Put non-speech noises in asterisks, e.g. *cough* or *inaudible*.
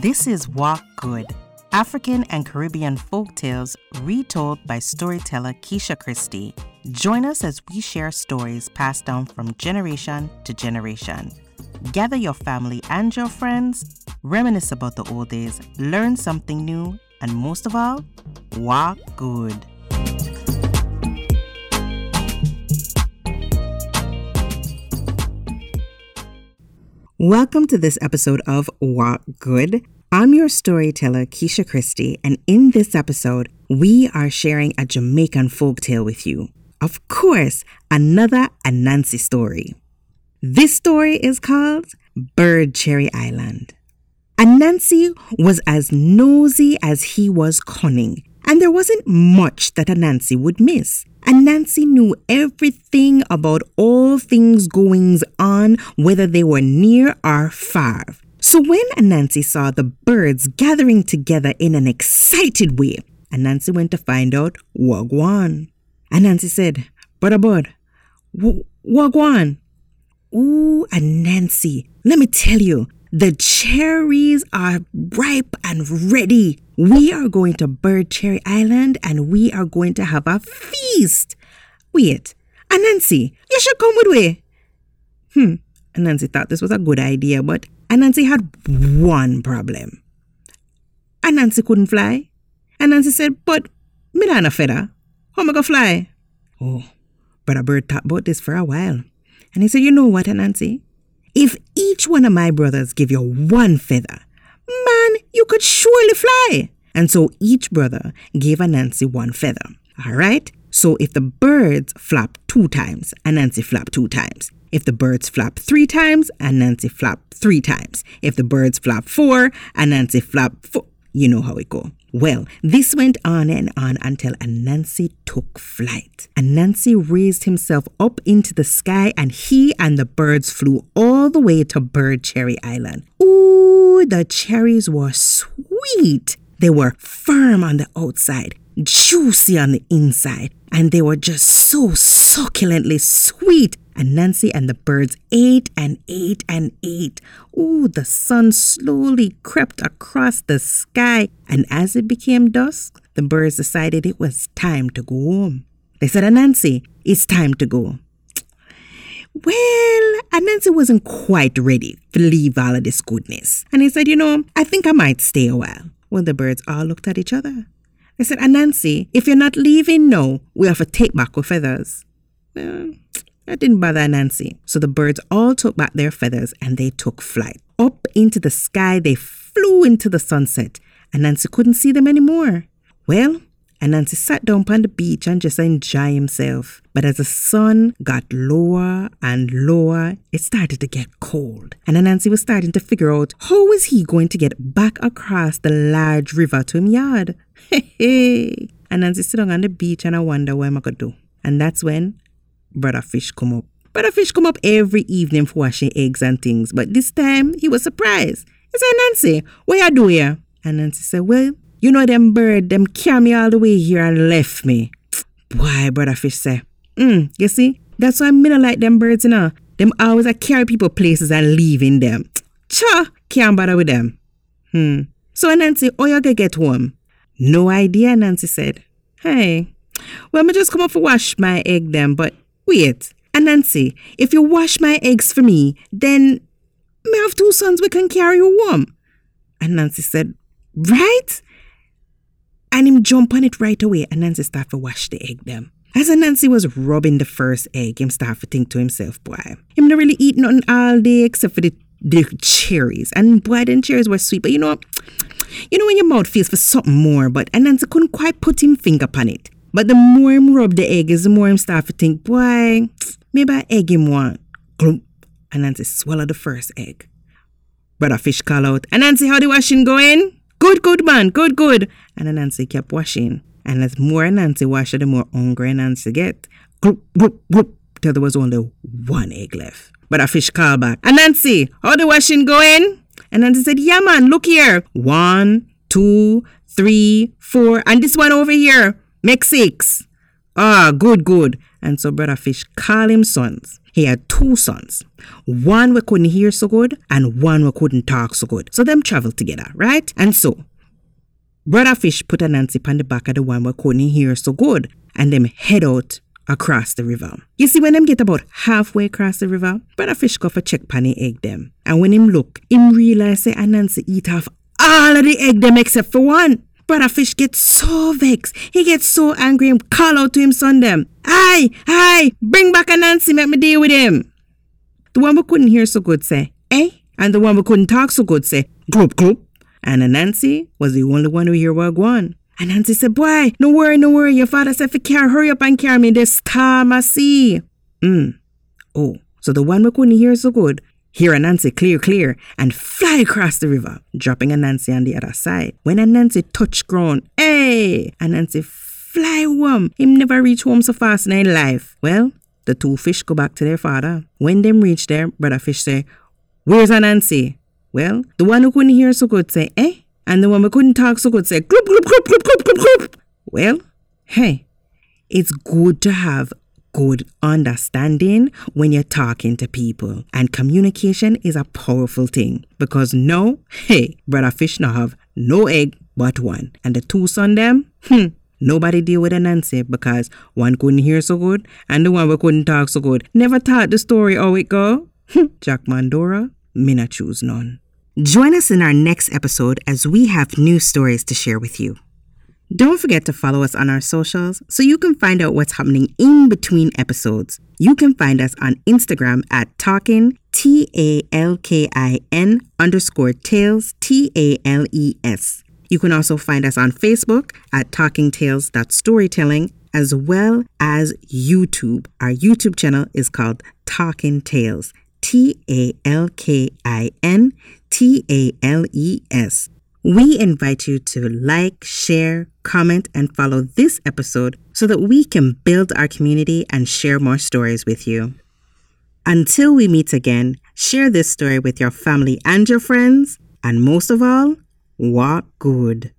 This is Walk Good, African and Caribbean folk tales retold by storyteller Keisha Christie. Join us as we share stories passed down from generation to generation. Gather your family and your friends, reminisce about the old days, learn something new, and most of all, walk good. Welcome to this episode of Walk Good. I'm your storyteller, Keisha Christie, and in this episode, we are sharing a Jamaican folktale with you. Of course, another Anansi story. This story is called Bird Cherry Island. Anansi was as nosy as he was cunning, and there wasn't much that Anansi would miss. Anansi knew everything about all things goings on, whether they were near or far. So when Anansi saw the birds gathering together in an excited way, Anansi went to find out Wagwan. Anansi said, Brother Bud, Wagwan. Ooh, Anansi, let me tell you, the cherries are ripe and ready. We are going to Bird Cherry Island and we are going to have a feast. Wait, Anansi, you should come with me. Hmm, Anansi thought this was a good idea, but Anansi had one problem. Anansi couldn't fly. Anansi said, but me not a feather. How am I going to fly? Oh, Brother Bird thought about this for a while. And he said, you know what, Anansi? If each one of my brothers give you one feather, you could surely fly. And so each brother gave Anansi one feather. All right? So if the birds flap two times, Anansi flap two times. If the birds flap three times, Anansi flap three times. If the birds flap four, Anansi flap four. You know how it go. Well, this went on and on until Anansi took flight. Anansi raised himself up into the sky and he and the birds flew all the way to Bird Cherry Island. Ooh, the cherries were sweet. They were firm on the outside, juicy on the inside, and they were just so succulently sweet Anansi and the birds ate and ate and ate. Ooh, the sun slowly crept across the sky, and as it became dusk, the birds decided it was time to go home. They said, Anansi, it's time to go. Well, Anansi wasn't quite ready to leave all of this goodness. And he said, You know, I think I might stay a while. Well, the birds all looked at each other. They said, Anansi, if you're not leaving now, we have to take back our feathers. Well, that didn't bother Anansi. So the birds all took back their feathers and they took flight. Up into the sky, they flew into the sunset, and Nancy couldn't see them anymore. Well, Anansi sat down upon the beach and just enjoy himself. But as the sun got lower and lower, it started to get cold. And Anansi was starting to figure out how was he going to get back across the large river to him yard. Hey, hey. Anansi sit down on the beach and I wonder what am I gonna do. And that's when brother fish come up. Brother fish come up every evening for washing eggs and things, but this time he was surprised. He said, Nancy, what you do here? And Nancy said, Well, you know them bird, them carry me all the way here and left me. Why, brother fish say, Mm, you see, that's why I mean like them birds, you know. Them always I carry people places and leaving them. Cha, can't bother with them. Hmm. So Nancy, oh you gonna get home? No idea, Nancy said. Hey, well, me just come up for wash my egg them, but Wait, and Nancy, if you wash my eggs for me, then me have two sons we can carry you warm. And Nancy said, Right? And him jump on it right away, and Nancy start to wash the egg them. As Nancy was rubbing the first egg, him start to think to himself, boy, him not really eat nothing all day except for the, the cherries. And boy, them cherries were sweet, but you know, you know when your mouth feels for something more, but and Nancy couldn't quite put him finger upon it. But the more him rub the egg is the more him start to think, boy, maybe I egg him one. And Nancy swallow the first egg. Brother Fish call out, and Nancy, how the washing going? Good, good, man, good, good. And Nancy kept washing. And as more Nancy washed, the more hungry Nancy get. Glup, glup, glup, till there was only one egg left. But a fish called back, and Nancy, how the washing going? And Nancy said, yeah, man, look here. One, two, three, four, and this one over here. Make six. Ah, good, good. And so Brother Fish called him sons. He had two sons. One we couldn't hear so good and one we couldn't talk so good. So them traveled together, right? And so Brother Fish put a Nancy on the back of the one we couldn't hear so good and them head out across the river. You see, when them get about halfway across the river, Brother Fish go for check pan egg them. And when him look, him realize say Nancy eat off all of the egg them except for one. Brother Fish gets so vexed. He gets so angry and call out to him son them. Aye, aye, bring back a Nancy, make me deal with him. The one we couldn't hear so good say, eh? And the one we couldn't talk so good say, gloop, gloop. And Nancy was the only one who hear what going. And Nancy said, Boy, no worry, no worry. Your father said, if you hurry up and carry me this storm I see. Mm. Oh, so the one we couldn't hear so good Hear Nancy clear, clear, and fly across the river, dropping Nancy on the other side. When Nancy touch ground, hey, Nancy fly home. Him never reach home so fast in his life. Well, the two fish go back to their father. When them reach there, brother fish say, Where's Nancy? Well, the one who couldn't hear so good say, eh? And the one who couldn't talk so good say, gloop, gloop, gloop, gloop, gloop, gloop. Well, hey, it's good to have good understanding when you're talking to people. And communication is a powerful thing because no, *laughs* hey, brother fish now have no egg but one. And the two son them, hmm, nobody deal with a Nancy because one couldn't hear so good and the one we couldn't talk so good. Never taught the story how it go. *laughs* Hmm, Jack Mandora, not choose none. Join us in our next episode as we have new stories to share with you. Don't forget to follow us on our socials so you can find out what's happening in between episodes. You can find us on Instagram at talking, T A L K I N underscore tales, T A L E S. You can also find us on Facebook at Talking Tales Storytelling, as well as YouTube. Our YouTube channel is called Talking Tales, T A L K I N T A L E S. We invite you to like, share, comment, and follow this episode so that we can build our community and share more stories with you. Until we meet again, share this story with your family and your friends, and most of all, walk good.